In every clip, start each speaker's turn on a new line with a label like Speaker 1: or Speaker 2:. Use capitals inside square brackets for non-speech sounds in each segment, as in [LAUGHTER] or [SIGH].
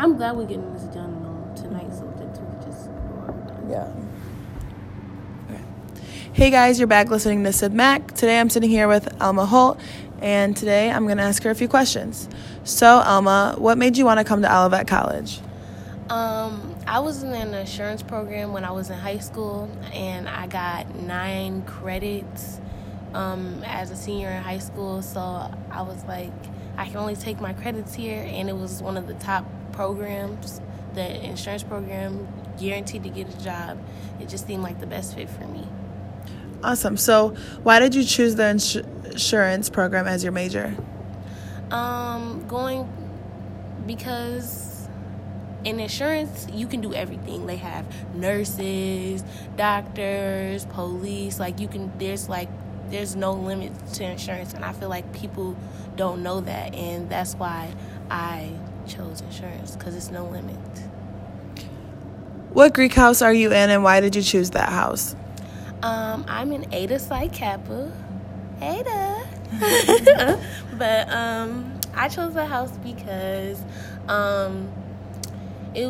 Speaker 1: I'm glad we're getting this done um, tonight so that we can just.
Speaker 2: Yeah. Hey guys, you're back listening to Sid Mac. Today I'm sitting here with Alma Holt, and today I'm going to ask her a few questions. So, Alma, what made you want to come to Olivet College?
Speaker 1: Um, I was in an insurance program when I was in high school, and I got nine credits um, as a senior in high school. So I was like, I can only take my credits here, and it was one of the top programs, the insurance program, guaranteed to get a job. It just seemed like the best fit for me.
Speaker 2: Awesome. So, why did you choose the ins- insurance program as your major?
Speaker 1: Um, going because in insurance you can do everything. They have nurses, doctors, police. Like you can. There's like there's no limit to insurance, and I feel like people don't know that, and that's why I chose insurance because it's no limit.
Speaker 2: What Greek house are you in, and why did you choose that house?
Speaker 1: Um, I'm in Eta Psi Kappa. Eta. [LAUGHS] but um, I chose the house because um, it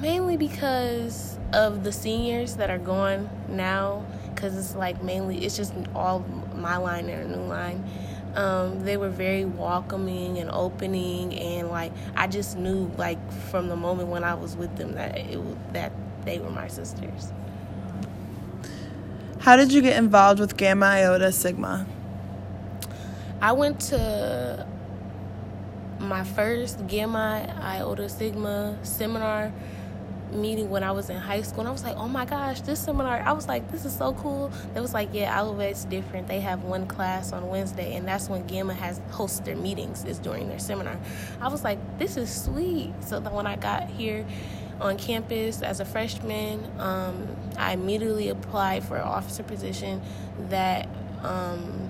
Speaker 1: mainly because of the seniors that are going now. Because it's like mainly it's just all my line and a new line. Um, they were very welcoming and opening, and like I just knew like from the moment when I was with them that it was, that they were my sisters.
Speaker 2: How did you get involved with Gamma Iota Sigma?
Speaker 1: I went to my first Gamma Iota Sigma seminar meeting when I was in high school, and I was like, oh my gosh, this seminar, I was like, this is so cool. They was like, yeah, Olivet's different. They have one class on Wednesday, and that's when Gamma has hosts their meetings, is during their seminar. I was like, this is sweet. So then when I got here, on campus as a freshman. Um, I immediately applied for an officer position that um,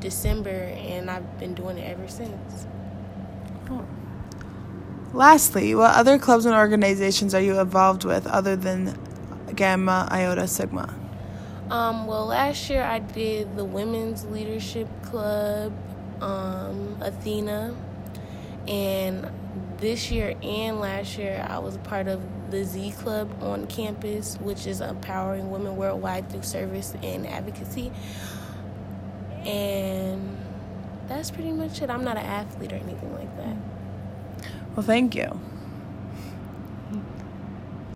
Speaker 1: December, and I've been doing it ever since.
Speaker 2: Lastly, what other clubs and organizations are you involved with other than Gamma Iota Sigma?
Speaker 1: Um, well, last year I did the Women's Leadership Club, um, Athena, and this year and last year, I was part of the Z Club on campus, which is empowering women worldwide through service and advocacy. And that's pretty much it. I'm not an athlete or anything like that.
Speaker 2: Well, thank you.